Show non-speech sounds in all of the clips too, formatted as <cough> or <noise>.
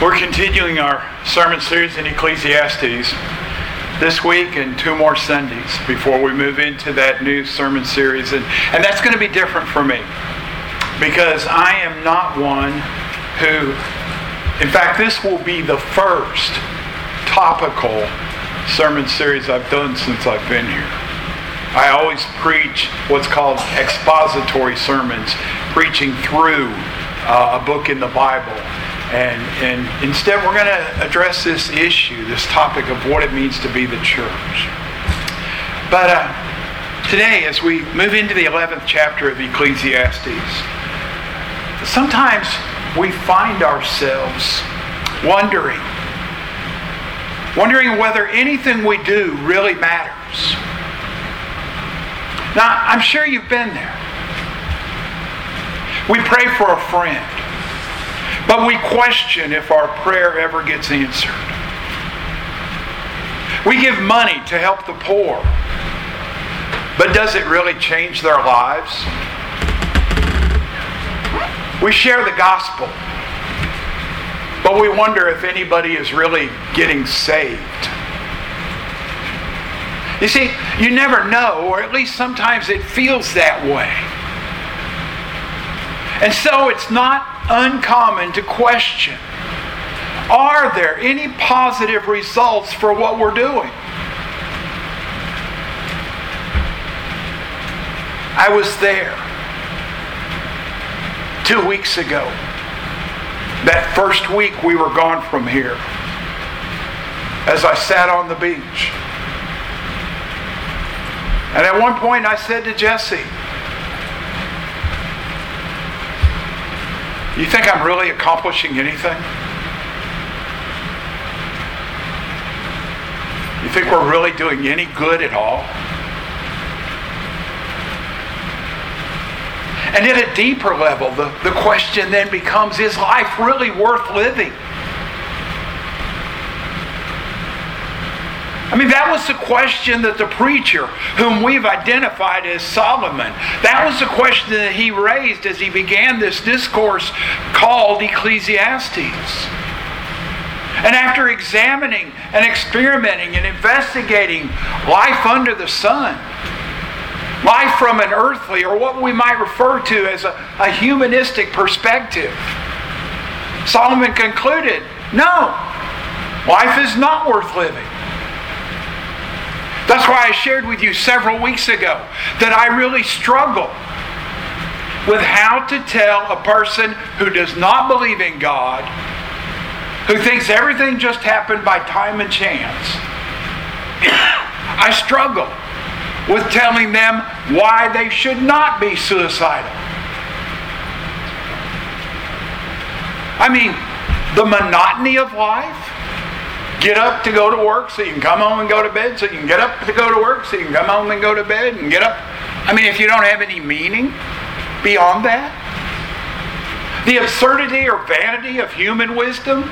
We're continuing our sermon series in Ecclesiastes this week and two more Sundays before we move into that new sermon series. And, and that's going to be different for me because I am not one who, in fact, this will be the first topical sermon series I've done since I've been here. I always preach what's called expository sermons, preaching through uh, a book in the Bible. And, and instead, we're going to address this issue, this topic of what it means to be the church. But uh, today, as we move into the 11th chapter of Ecclesiastes, sometimes we find ourselves wondering, wondering whether anything we do really matters. Now, I'm sure you've been there. We pray for a friend. But we question if our prayer ever gets answered. We give money to help the poor. But does it really change their lives? We share the gospel. But we wonder if anybody is really getting saved. You see, you never know, or at least sometimes it feels that way. And so it's not uncommon to question are there any positive results for what we're doing? I was there two weeks ago. That first week we were gone from here. As I sat on the beach. And at one point I said to Jesse, You think I'm really accomplishing anything? You think we're really doing any good at all? And at a deeper level, the, the question then becomes is life really worth living? I mean, that was the question that the preacher, whom we've identified as Solomon, that was the question that he raised as he began this discourse called Ecclesiastes. And after examining and experimenting and investigating life under the sun, life from an earthly or what we might refer to as a, a humanistic perspective, Solomon concluded no, life is not worth living. That's why I shared with you several weeks ago that I really struggle with how to tell a person who does not believe in God, who thinks everything just happened by time and chance. <coughs> I struggle with telling them why they should not be suicidal. I mean, the monotony of life, get up to go to work so you can come home and go to bed, so you can get up to go to work so you can come home and go to bed and get up. I mean, if you don't have any meaning beyond that, the absurdity or vanity of human wisdom,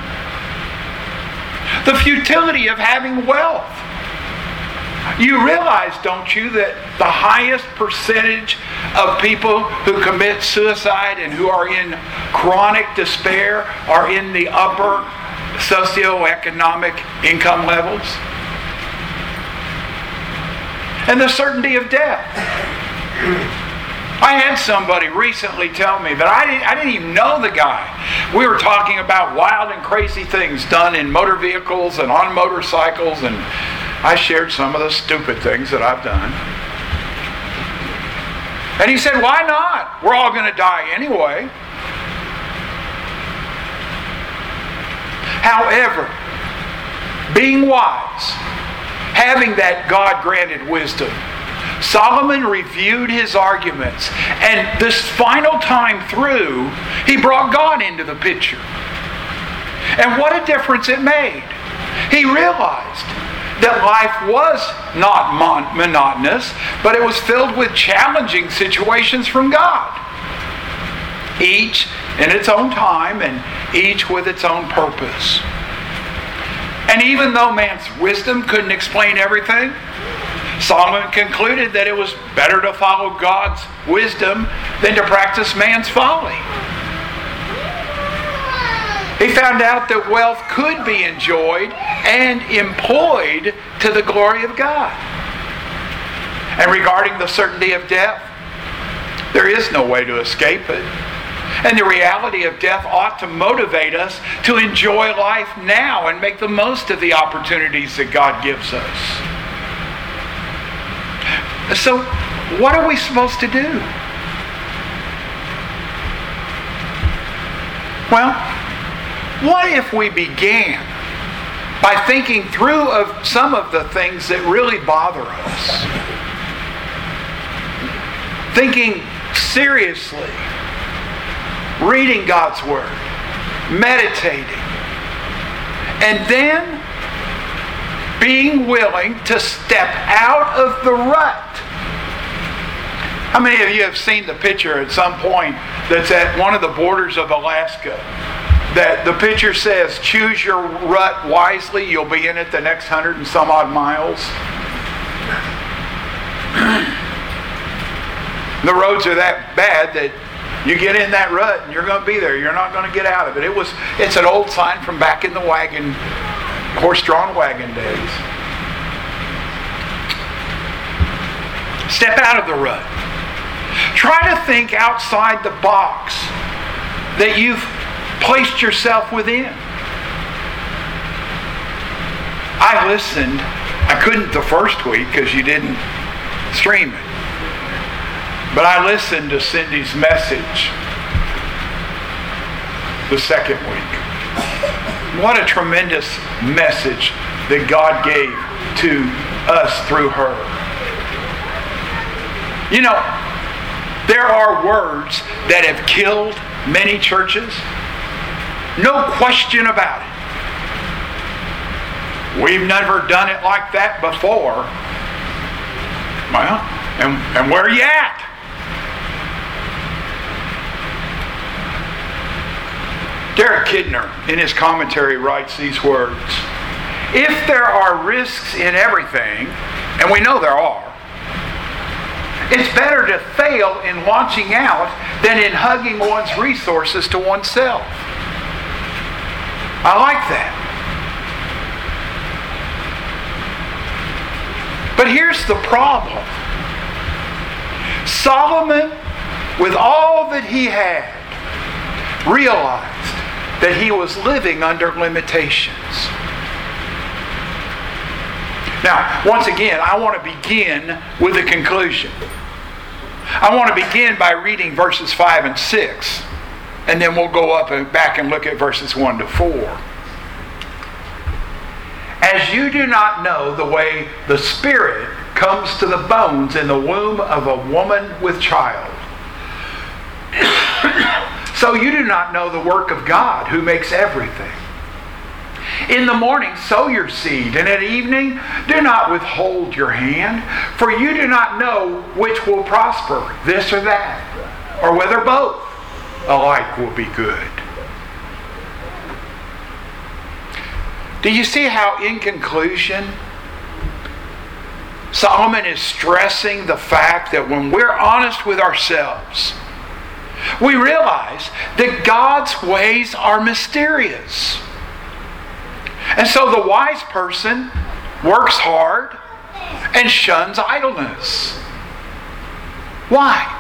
the futility of having wealth. You realize, don't you, that the highest percentage of people who commit suicide and who are in chronic despair are in the upper socioeconomic income levels, and the certainty of death. I had somebody recently tell me that I didn't, I didn't even know the guy. We were talking about wild and crazy things done in motor vehicles and on motorcycles, and I shared some of the stupid things that I've done. And he said, Why not? We're all going to die anyway. However, being wise, having that God granted wisdom, Solomon reviewed his arguments, and this final time through, he brought God into the picture. And what a difference it made. He realized that life was not mon- monotonous, but it was filled with challenging situations from God. Each in its own time and each with its own purpose. And even though man's wisdom couldn't explain everything, Solomon concluded that it was better to follow God's wisdom than to practice man's folly. He found out that wealth could be enjoyed and employed to the glory of God. And regarding the certainty of death, there is no way to escape it. And the reality of death ought to motivate us to enjoy life now and make the most of the opportunities that God gives us. So, what are we supposed to do? Well, what if we began by thinking through of some of the things that really bother us? Thinking seriously, reading God's Word, meditating, and then being willing to step out of the rut. How many of you have seen the picture at some point that's at one of the borders of Alaska? that the picture says, choose your rut wisely, you'll be in it the next hundred and some odd miles. <clears throat> the roads are that bad that you get in that rut and you're going to be there. You're not going to get out of it. It was it's an old sign from back in the wagon horse-drawn wagon days. Step out of the rut. Try to think outside the box that you've placed yourself within. I listened. I couldn't the first week because you didn't stream it. But I listened to Cindy's message the second week. What a tremendous message that God gave to us through her. You know, there are words that have killed many churches no question about it. We've never done it like that before. Well, and, and where are you at? Derek Kidner, in his commentary, writes these words If there are risks in everything, and we know there are, it's better to fail in launching out than in hugging one's resources to oneself. I like that. But here's the problem Solomon, with all that he had, realized that he was living under limitations. Now, once again, I want to begin with a conclusion. I want to begin by reading verses 5 and 6 and then we'll go up and back and look at verses 1 to 4. As you do not know the way the Spirit comes to the bones in the womb of a woman with child, so you do not know the work of God who makes everything. In the morning, sow your seed, and at evening, do not withhold your hand, for you do not know which will prosper, this or that, or whether both alike will be good. Do you see how, in conclusion, Solomon is stressing the fact that when we're honest with ourselves, we realize that God's ways are mysterious. And so the wise person works hard and shuns idleness. Why?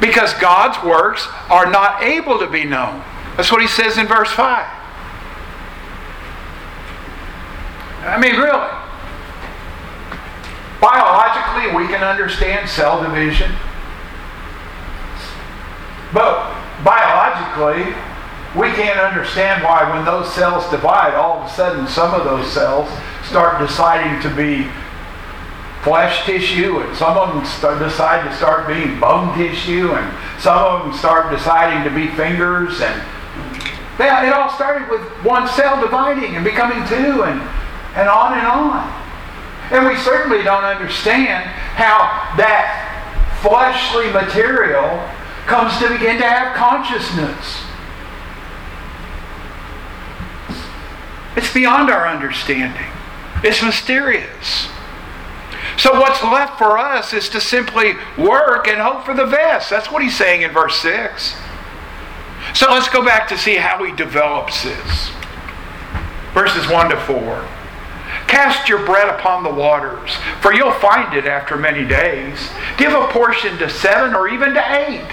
because God's works are not able to be known. That's what he says in verse 5. I mean, really. Biologically, we can understand cell division. But biologically, we can't understand why when those cells divide, all of a sudden some of those cells start deciding to be flesh tissue, and some of them start, decide to start being bone tissue, and some of them start deciding to be fingers, and they, it all started with one cell dividing and becoming two, and, and on and on. And we certainly don't understand how that fleshly material comes to begin to have consciousness. It's beyond our understanding. It's mysterious. So what's left for us is to simply work and hope for the best. That's what he's saying in verse 6. So let's go back to see how he develops this. Verses 1 to 4. Cast your bread upon the waters, for you'll find it after many days. Give a portion to seven or even to eight,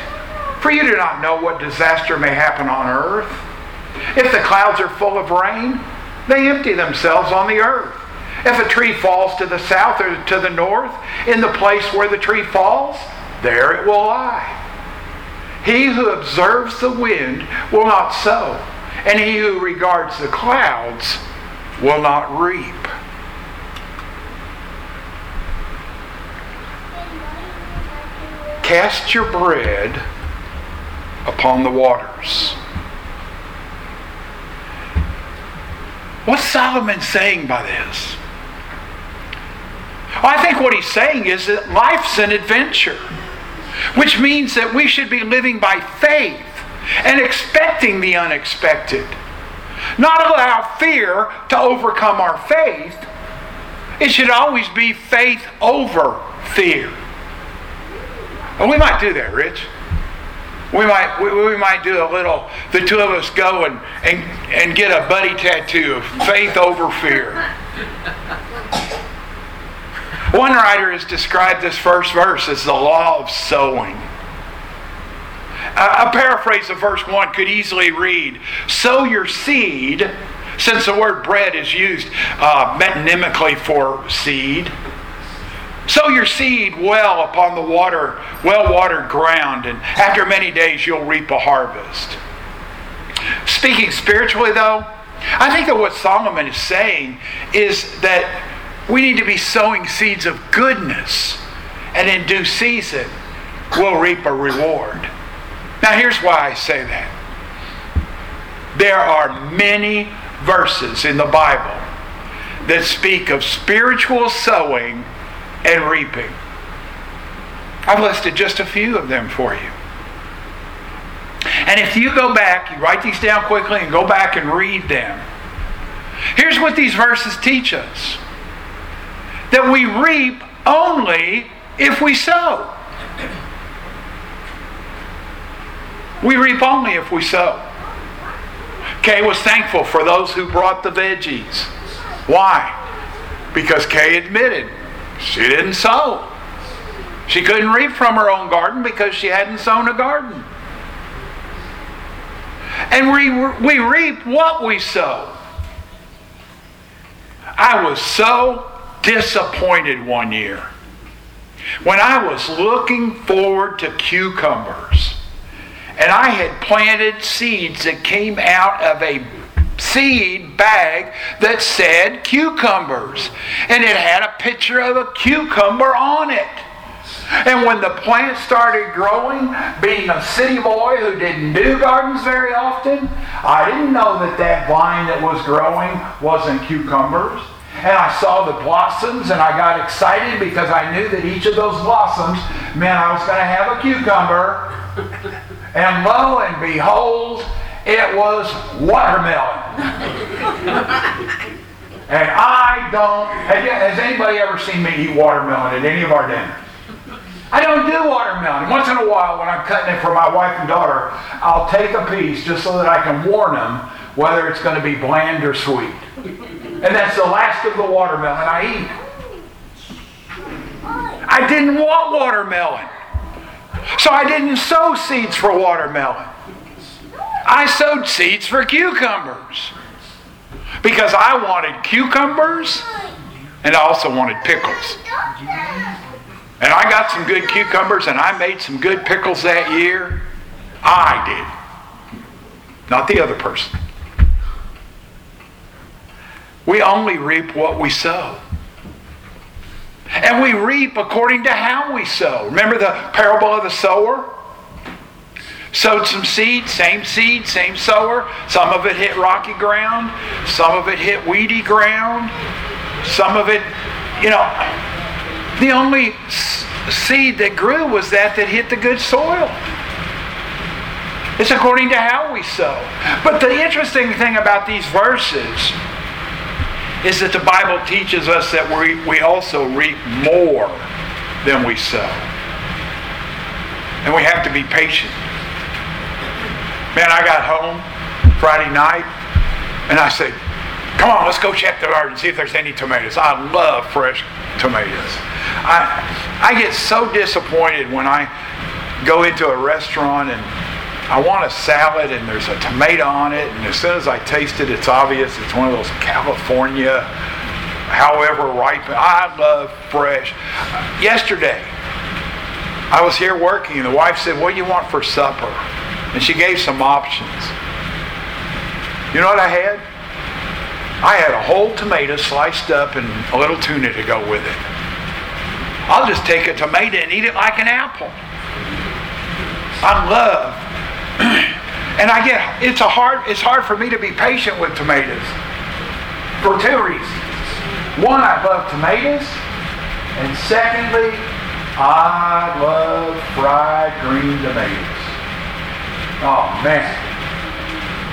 for you do not know what disaster may happen on earth. If the clouds are full of rain, they empty themselves on the earth. If a tree falls to the south or to the north, in the place where the tree falls, there it will lie. He who observes the wind will not sow, and he who regards the clouds will not reap. Cast your bread upon the waters. What's Solomon saying by this? Well, I think what he's saying is that life's an adventure, which means that we should be living by faith and expecting the unexpected. Not allow fear to overcome our faith. It should always be faith over fear. And we might do that, Rich. We might we, we, might do a little. The two of us go and, and and get a buddy tattoo of faith over fear. One writer has described this first verse as the law of sowing. A, a paraphrase of verse 1 could easily read Sow your seed, since the word bread is used uh, metonymically for seed. Sow your seed well upon the water, well watered ground, and after many days you'll reap a harvest. Speaking spiritually, though, I think that what Solomon is saying is that we need to be sowing seeds of goodness, and in due season, we'll reap a reward. Now, here's why I say that. There are many verses in the Bible that speak of spiritual sowing and reaping. I've listed just a few of them for you. And if you go back, you write these down quickly and go back and read them. Here's what these verses teach us that we reap only if we sow. We reap only if we sow. Kay was thankful for those who brought the veggies. Why? Because Kay admitted she didn't sow. She couldn't reap from her own garden because she hadn't sown a garden. And we, we reap what we sow. I was so disappointed one year when I was looking forward to cucumbers. And I had planted seeds that came out of a seed bag that said cucumbers. And it had a picture of a cucumber on it. And when the plant started growing, being a city boy who didn't do gardens very often, I didn't know that that vine that was growing wasn't cucumbers. And I saw the blossoms and I got excited because I knew that each of those blossoms meant I was going to have a cucumber. <laughs> And lo and behold, it was watermelon. and I don't. Has anybody ever seen me eat watermelon at any of our dinners? I don't do watermelon. Once in a while, when I'm cutting it for my wife and daughter, I'll take a piece just so that I can warn them whether it's going to be bland or sweet. And that's the last of the watermelon I eat. I didn't want watermelon. So I didn't sow seeds for watermelon. I sowed seeds for cucumbers because I wanted cucumbers and I also wanted pickles. And I got some good cucumbers and I made some good pickles that year. I did, not the other person. We only reap what we sow. And we reap according to how we sow. Remember the parable of the sower? Sowed some seed, same seed, same sower. Some of it hit rocky ground, some of it hit weedy ground, some of it, you know, the only seed that grew was that that hit the good soil. It's according to how we sow. But the interesting thing about these verses is that the Bible teaches us that we, we also reap more than we sow. And we have to be patient. Man, I got home Friday night and I said, come on, let's go check the garden and see if there's any tomatoes. I love fresh tomatoes. I, I get so disappointed when I go into a restaurant and I want a salad and there's a tomato on it, and as soon as I taste it, it's obvious it's one of those California, however ripe. I love fresh. Yesterday, I was here working, and the wife said, What do you want for supper? And she gave some options. You know what I had? I had a whole tomato sliced up and a little tuna to go with it. I'll just take a tomato and eat it like an apple. I love <clears throat> and I get it's a hard it's hard for me to be patient with tomatoes for two reasons. One, I love tomatoes, and secondly, I love fried green tomatoes. Oh man.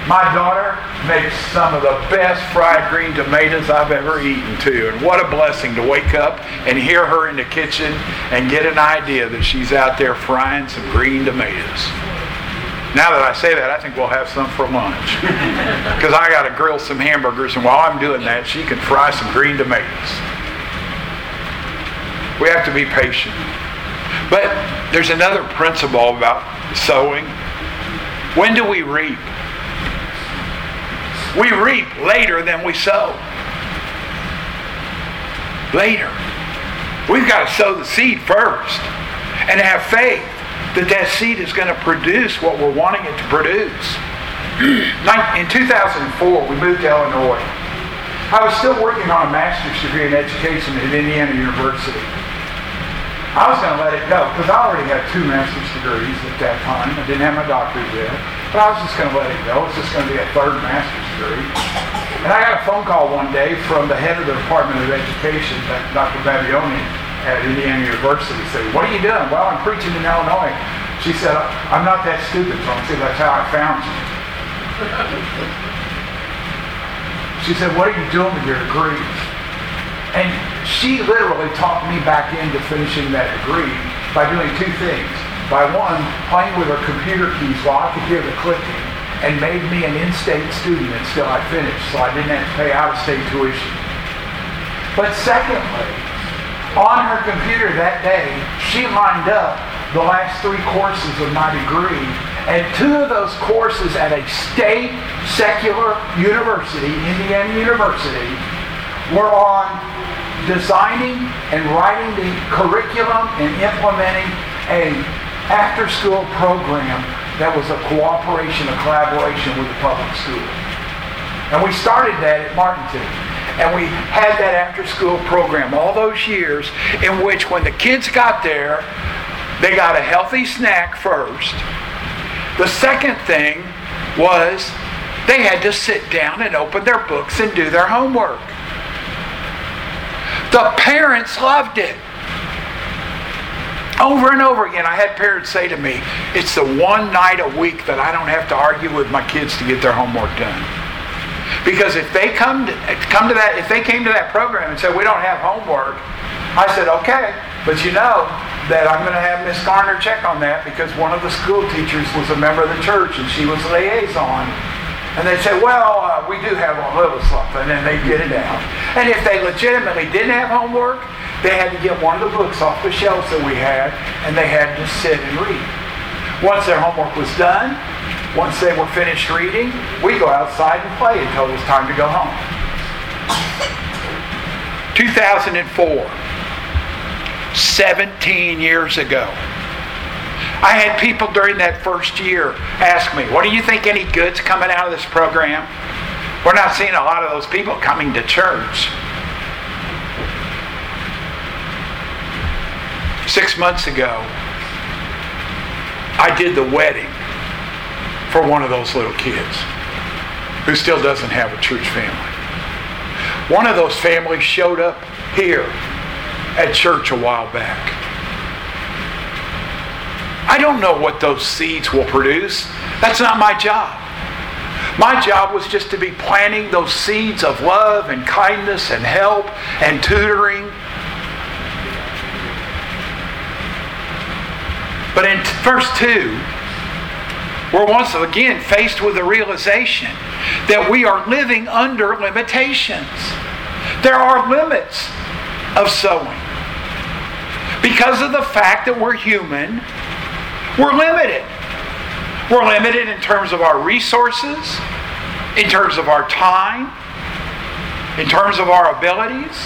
My daughter makes some of the best fried green tomatoes I've ever eaten too. And what a blessing to wake up and hear her in the kitchen and get an idea that she's out there frying some green tomatoes. Now that I say that, I think we'll have some for lunch. <laughs> Because I got to grill some hamburgers, and while I'm doing that, she can fry some green tomatoes. We have to be patient. But there's another principle about sowing. When do we reap? We reap later than we sow. Later. We've got to sow the seed first and have faith that that seed is going to produce what we're wanting it to produce. <clears throat> In 2004, we moved to Illinois. I was still working on a master's degree in education at Indiana University. I was going to let it go because I already had two master's degrees at that time. I didn't have my doctorate yet. But I was just going to let it go. It's just going to be a third master's degree. And I got a phone call one day from the head of the Department of Education, Dr. Babioni, at Indiana University said, what are you doing? Well, I'm preaching in Illinois. She said, I'm not that stupid, Tom. See, that's how I found you. <laughs> she said, what are you doing with your degrees? And she literally talked me back into finishing that degree by doing two things. By one, playing with her computer keys while I could hear the clicking and made me an in-state student until I finished so I didn't have to pay out-of-state tuition. But secondly, on her computer that day, she lined up the last three courses of my degree. And two of those courses at a state secular university, Indiana University, were on designing and writing the curriculum and implementing a after-school program that was a cooperation, a collaboration with the public school. And we started that at Martinton. And we had that after school program all those years in which when the kids got there, they got a healthy snack first. The second thing was they had to sit down and open their books and do their homework. The parents loved it. Over and over again, I had parents say to me, It's the one night a week that I don't have to argue with my kids to get their homework done. Because if they come to, come to that, if they came to that program and said, we don't have homework, I said, okay, but you know that I'm going to have Miss Garner check on that because one of the school teachers was a member of the church and she was a liaison. And they'd say, well, uh, we do have a little something, and they'd get it out. And if they legitimately didn't have homework, they had to get one of the books off the shelves that we had, and they had to sit and read. Once their homework was done, once they were finished reading, we go outside and play until it was time to go home. 2004, 17 years ago. I had people during that first year ask me, What do you think any good's coming out of this program? We're not seeing a lot of those people coming to church. Six months ago, I did the wedding for one of those little kids who still doesn't have a church family. One of those families showed up here at church a while back. I don't know what those seeds will produce. That's not my job. My job was just to be planting those seeds of love and kindness and help and tutoring. But in verse 2, we're once again faced with the realization that we are living under limitations. There are limits of sowing. Because of the fact that we're human, we're limited. We're limited in terms of our resources, in terms of our time, in terms of our abilities.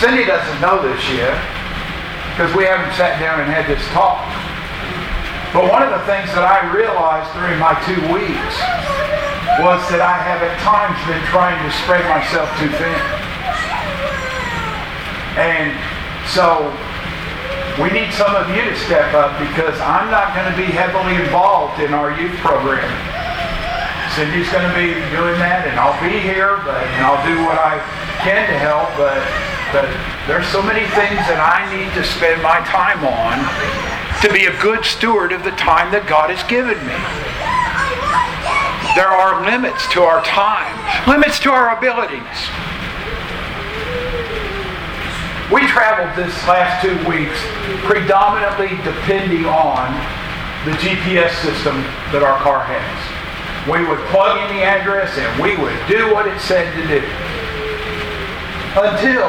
Cindy doesn't know this yet because we haven't sat down and had this talk. But one of the things that I realized during my two weeks was that I have at times been trying to spread myself too thin. And so we need some of you to step up because I'm not going to be heavily involved in our youth program. Cindy's going to be doing that, and I'll be here, but and I'll do what I can to help. But but there's so many things that I need to spend my time on to be a good steward of the time that God has given me. There are limits to our time, limits to our abilities. We traveled this last two weeks predominantly depending on the GPS system that our car has. We would plug in the address and we would do what it said to do. Until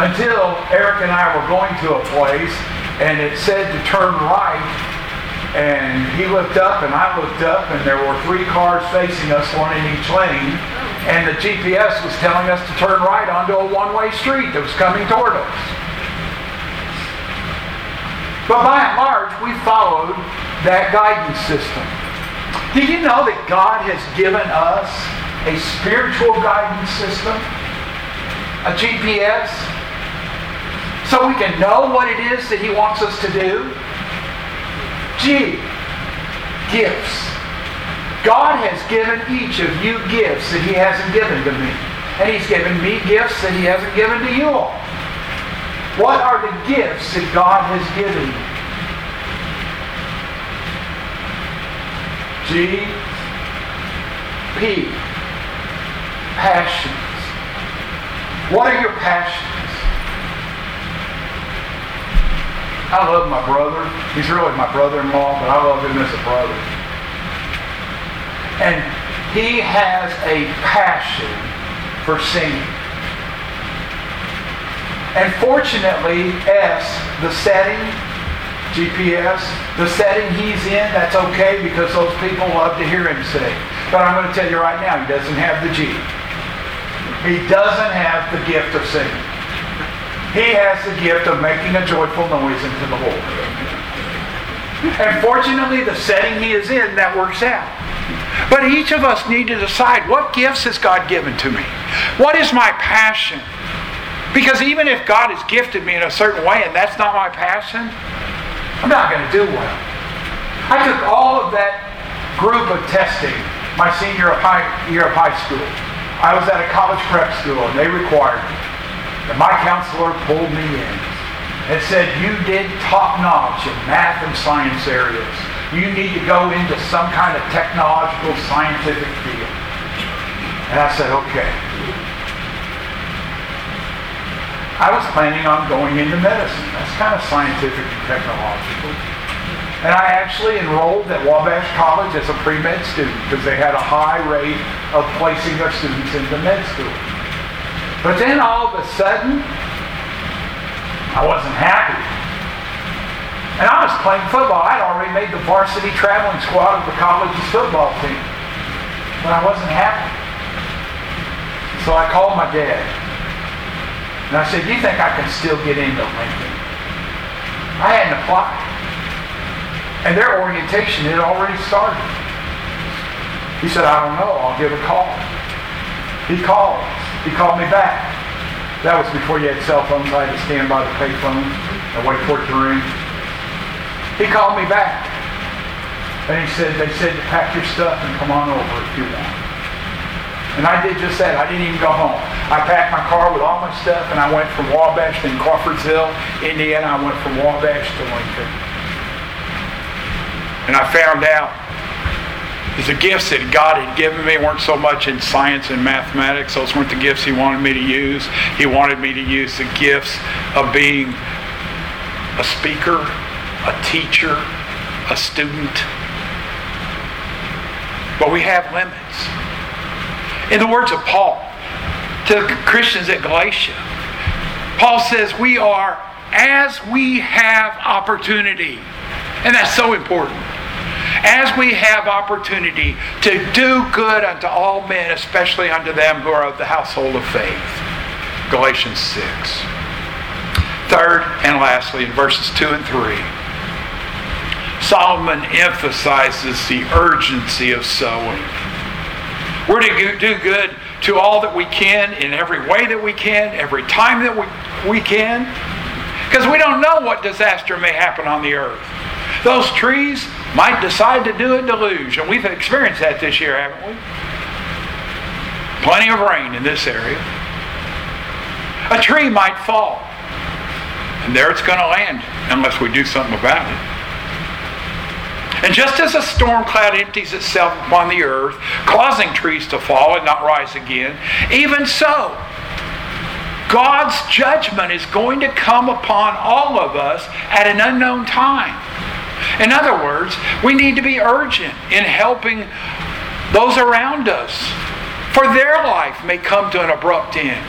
until Eric and I were going to a place and it said to turn right and he looked up and I looked up and there were three cars facing us, one in each lane and the GPS was telling us to turn right onto a one-way street that was coming toward us. But by and large, we followed that guidance system. Did you know that God has given us a spiritual guidance system? A GPS? so we can know what it is that He wants us to do? G, gifts. God has given each of you gifts that He hasn't given to me. And He's given me gifts that He hasn't given to you all. What are the gifts that God has given you? G, P, passions. What are your passions? I love my brother. He's really my brother-in-law, but I love him as a brother. And he has a passion for singing. And fortunately, S, the setting, GPS, the setting he's in, that's okay because those people love to hear him sing. But I'm going to tell you right now, he doesn't have the G. He doesn't have the gift of singing. He has the gift of making a joyful noise unto the Lord. And fortunately, the setting he is in, that works out. But each of us need to decide what gifts has God given to me? What is my passion? Because even if God has gifted me in a certain way and that's not my passion, I'm not going to do well. I took all of that group of testing my senior year of high school. I was at a college prep school and they required me. And my counselor pulled me in and said, You did top notch in math and science areas. You need to go into some kind of technological, scientific field. And I said, Okay. I was planning on going into medicine. That's kind of scientific and technological. And I actually enrolled at Wabash College as a pre-med student because they had a high rate of placing their students into med school. But then all of a sudden, I wasn't happy. And I was playing football. I'd already made the varsity traveling squad of the college's football team. But I wasn't happy. So I called my dad. And I said, you think I can still get into Lincoln? I hadn't applied. And their orientation had already started. He said, I don't know. I'll give a call. He called. He called me back. That was before you had cell phones. I had to stand by the payphone and wait for it to ring. He called me back. And he said, they said to pack your stuff and come on over if you want. And I did just that. I didn't even go home. I packed my car with all my stuff and I went from Wabash to Crawfordsville, Indiana. I went from Wabash to Lincoln. And I found out the gifts that God had given me weren't so much in science and mathematics. Those weren't the gifts He wanted me to use. He wanted me to use the gifts of being a speaker, a teacher, a student. But we have limits. In the words of Paul to the Christians at Galatia, Paul says, We are as we have opportunity. And that's so important. As we have opportunity to do good unto all men, especially unto them who are of the household of faith. Galatians 6. Third and lastly, in verses 2 and 3, Solomon emphasizes the urgency of sowing. We're to do good to all that we can in every way that we can, every time that we, we can, because we don't know what disaster may happen on the earth. Those trees might decide to do a deluge, and we've experienced that this year, haven't we? Plenty of rain in this area. A tree might fall, and there it's going to land unless we do something about it. And just as a storm cloud empties itself upon the earth, causing trees to fall and not rise again, even so, God's judgment is going to come upon all of us at an unknown time. In other words, we need to be urgent in helping those around us, for their life may come to an abrupt end.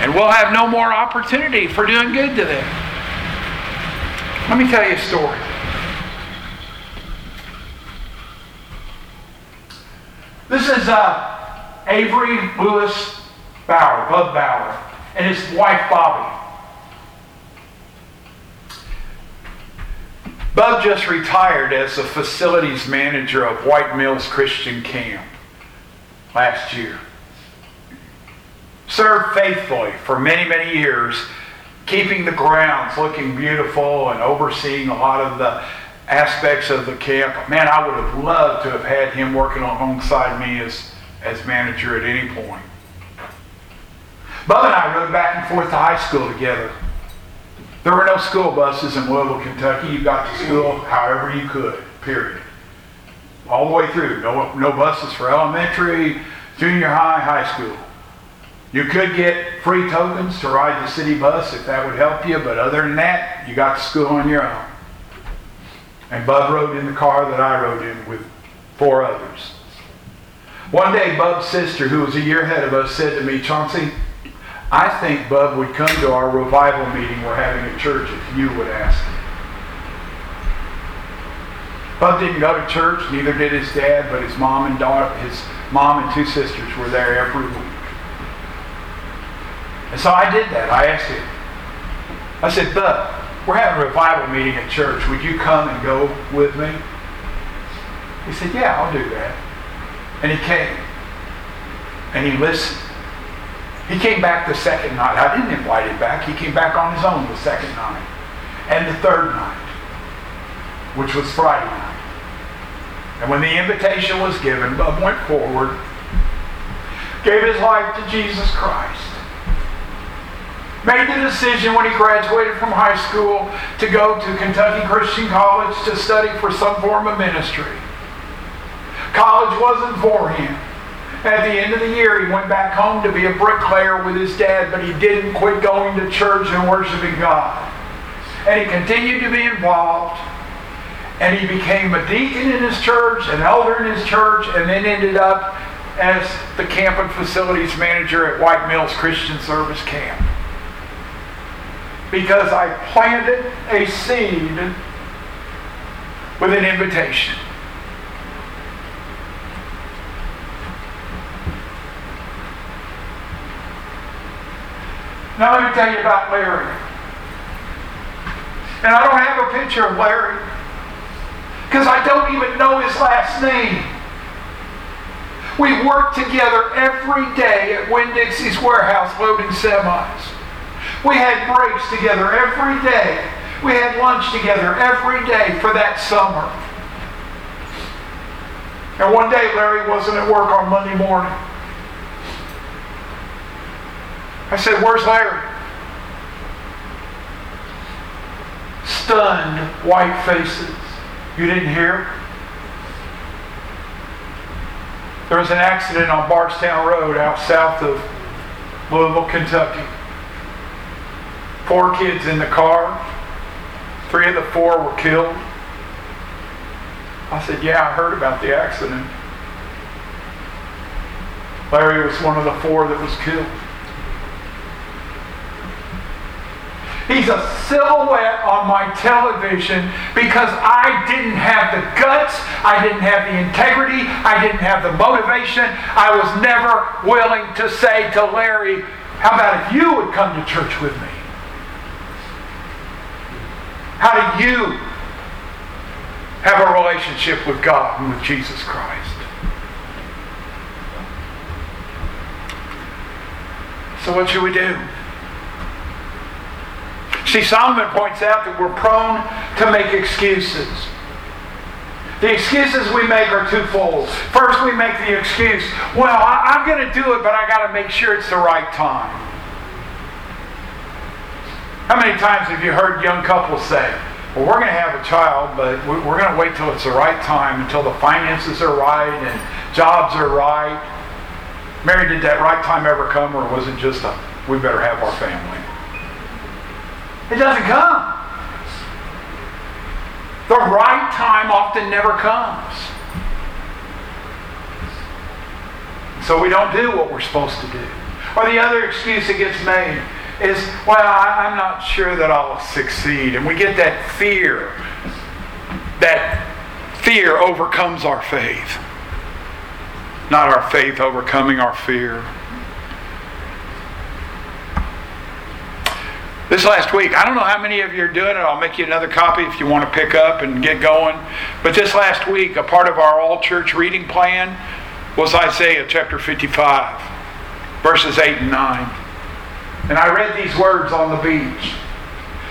And we'll have no more opportunity for doing good to them. Let me tell you a story. This is uh, Avery Lewis Bauer, Bud Bauer, and his wife Bobby. Bub just retired as the facilities manager of White Mills Christian Camp last year. Served faithfully for many, many years, keeping the grounds looking beautiful and overseeing a lot of the aspects of the camp. Man, I would have loved to have had him working alongside me as, as manager at any point. Bub and I rode back and forth to high school together. There were no school buses in Louisville, Kentucky. You got to school however you could, period. All the way through. No, no buses for elementary, junior high, high school. You could get free tokens to ride the city bus if that would help you, but other than that, you got to school on your own. And Bub rode in the car that I rode in with four others. One day, Bub's sister, who was a year ahead of us, said to me, Chauncey, I think Bub would come to our revival meeting we're having at church if you would ask him. Bub didn't go to church, neither did his dad, but his mom and daughter, his mom and two sisters were there every week. And so I did that. I asked him. I said, Bub, we're having a revival meeting at church. Would you come and go with me? He said, Yeah, I'll do that. And he came. And he listened. He came back the second night. I didn't invite him back. He came back on his own the second night. And the third night, which was Friday night. And when the invitation was given, Bub went forward, gave his life to Jesus Christ made the decision when he graduated from high school to go to Kentucky Christian College to study for some form of ministry. College wasn't for him. At the end of the year, he went back home to be a bricklayer with his dad, but he didn't quit going to church and worshiping God. And he continued to be involved. And he became a deacon in his church, an elder in his church, and then ended up as the camp and facilities manager at White Mills Christian Service Camp. Because I planted a seed with an invitation. Now let me tell you about Larry. And I don't have a picture of Larry because I don't even know his last name. We worked together every day at Winn-Dixie's warehouse loading semis. We had breaks together every day. We had lunch together every day for that summer. And one day Larry wasn't at work on Monday morning. I said, Where's Larry? Stunned, white faces. You didn't hear? There was an accident on Bardstown Road out south of Louisville, Kentucky. Four kids in the car. Three of the four were killed. I said, Yeah, I heard about the accident. Larry was one of the four that was killed. He's a silhouette on my television because I didn't have the guts, I didn't have the integrity, I didn't have the motivation. I was never willing to say to Larry, How about if you would come to church with me? How do you have a relationship with God and with Jesus Christ? So, what should we do? See, Solomon points out that we're prone to make excuses. The excuses we make are twofold. First, we make the excuse, well, I, am going to do it, but I got to make sure it's the right time. How many times have you heard young couples say, well, we're going to have a child, but we're going to wait till it's the right time, until the finances are right and jobs are right? Mary, did that right time ever come, or was it just a, we better have our family? It doesn't come. The right time often never comes. So we don't do what we're supposed to do. Or the other excuse that gets made is, well, I, am not sure that I'll succeed. And we get that fear. That fear overcomes our faith. Not our faith overcoming our fear. This last week, I don't know how many of you are doing it. I'll make you another copy if you want to pick up and get going. But this last week, a part of our all church reading plan was Isaiah chapter 55, verses 8 and 9. And I read these words on the beach.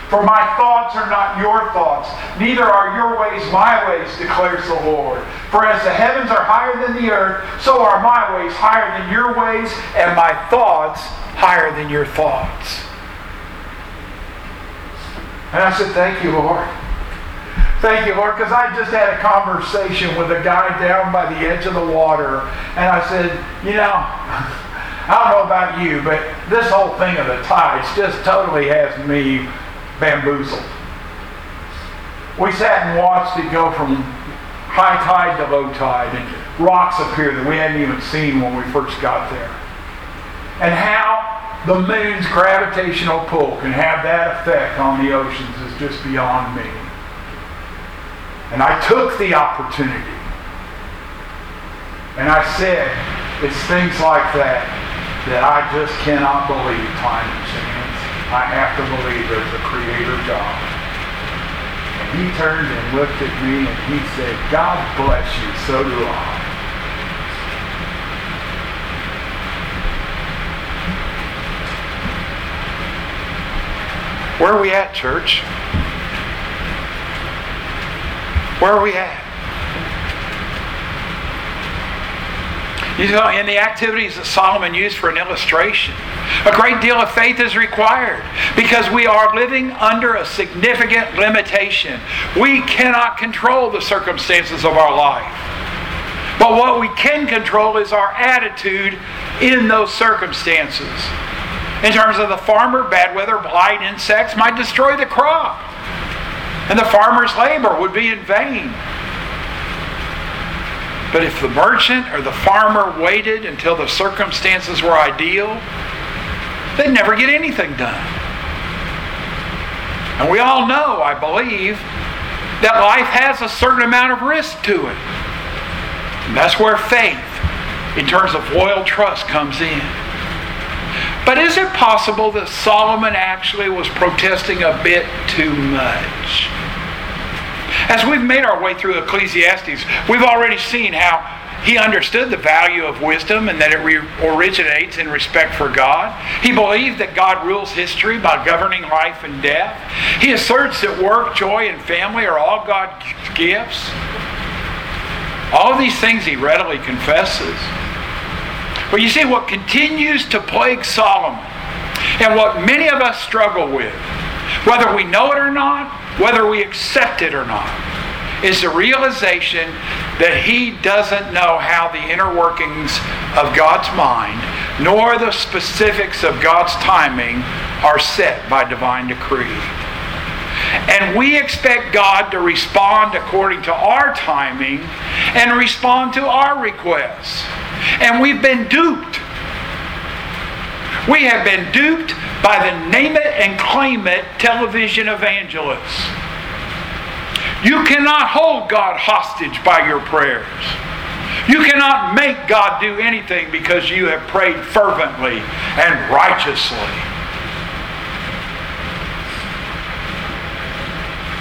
For my thoughts are not your thoughts, neither are your ways my ways, declares the Lord. For as the heavens are higher than the earth, so are my ways higher than your ways, and my thoughts higher than your thoughts. And I said, Thank you, Lord. Thank you, Lord, because I just had a conversation with a guy down by the edge of the water, and I said, You know, I don't know about you, but this whole thing of the tides just totally has me bamboozled. We sat and watched it go from high tide to low tide, and rocks appear that we hadn't even seen when we first got there. And how the moon's gravitational pull can have that effect on the oceans is just beyond me. And I took the opportunity. And I said, it's things like that that I just cannot believe time and chance. I have to believe there's a creator God. And he turned and looked at me and he said, God bless you, so do I. Where are we at, church? Where are we at? You know, in the activities that Solomon used for an illustration, a great deal of faith is required because we are living under a significant limitation. We cannot control the circumstances of our life. But what we can control is our attitude in those circumstances. In terms of the farmer, bad weather, blight, insects might destroy the crop. And the farmer's labor would be in vain. But if the merchant or the farmer waited until the circumstances were ideal, they'd never get anything done. And we all know, I believe, that life has a certain amount of risk to it. And that's where faith, in terms of loyal trust, comes in. But is it possible that Solomon actually was protesting a bit too much? As we've made our way through Ecclesiastes, we've already seen how he understood the value of wisdom and that it re- originates in respect for God. He believed that God rules history by governing life and death. He asserts that work, joy, and family are all God's gifts. All these things he readily confesses. But you see, what continues to plague Solomon and what many of us struggle with, whether we know it or not, whether we accept it or not, is the realization that he doesn't know how the inner workings of God's mind, nor the specifics of God's timing, are set by divine decree. And we expect God to respond according to our timing and respond to our requests. And we've been duped. We have been duped by the name it and claim it television evangelists. You cannot hold God hostage by your prayers. You cannot make God do anything because you have prayed fervently and righteously.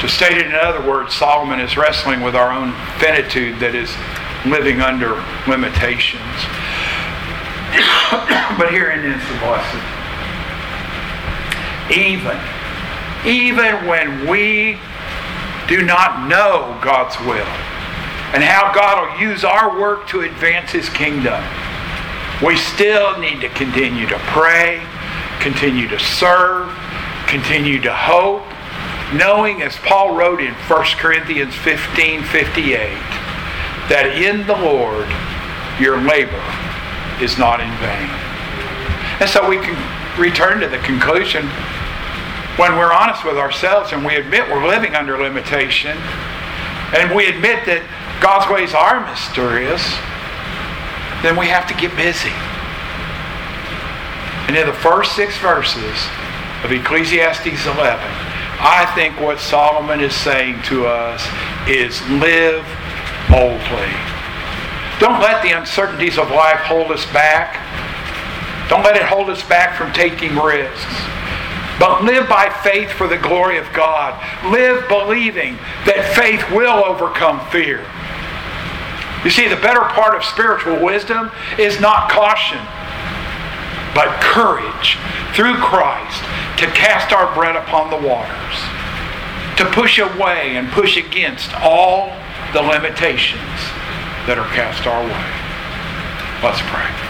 To state it in other words, Solomon is wrestling with our own finitude that is living under limitations. <coughs> but herein is the blessing. Even, even when we do not know God's will and how God will use our work to advance His kingdom, we still need to continue to pray, continue to serve, continue to hope, knowing, as Paul wrote in 1 Corinthians 15 58, that in the Lord your labor is not in vain. And so we can return to the conclusion when we're honest with ourselves and we admit we're living under limitation and we admit that God's ways are mysterious, then we have to get busy. And in the first six verses of Ecclesiastes 11, I think what Solomon is saying to us is live boldly. Don't let the uncertainties of life hold us back. Don't let it hold us back from taking risks. But live by faith for the glory of God. Live believing that faith will overcome fear. You see, the better part of spiritual wisdom is not caution, but courage through Christ to cast our bread upon the waters, to push away and push against all the limitations that are cast our way. Let's pray.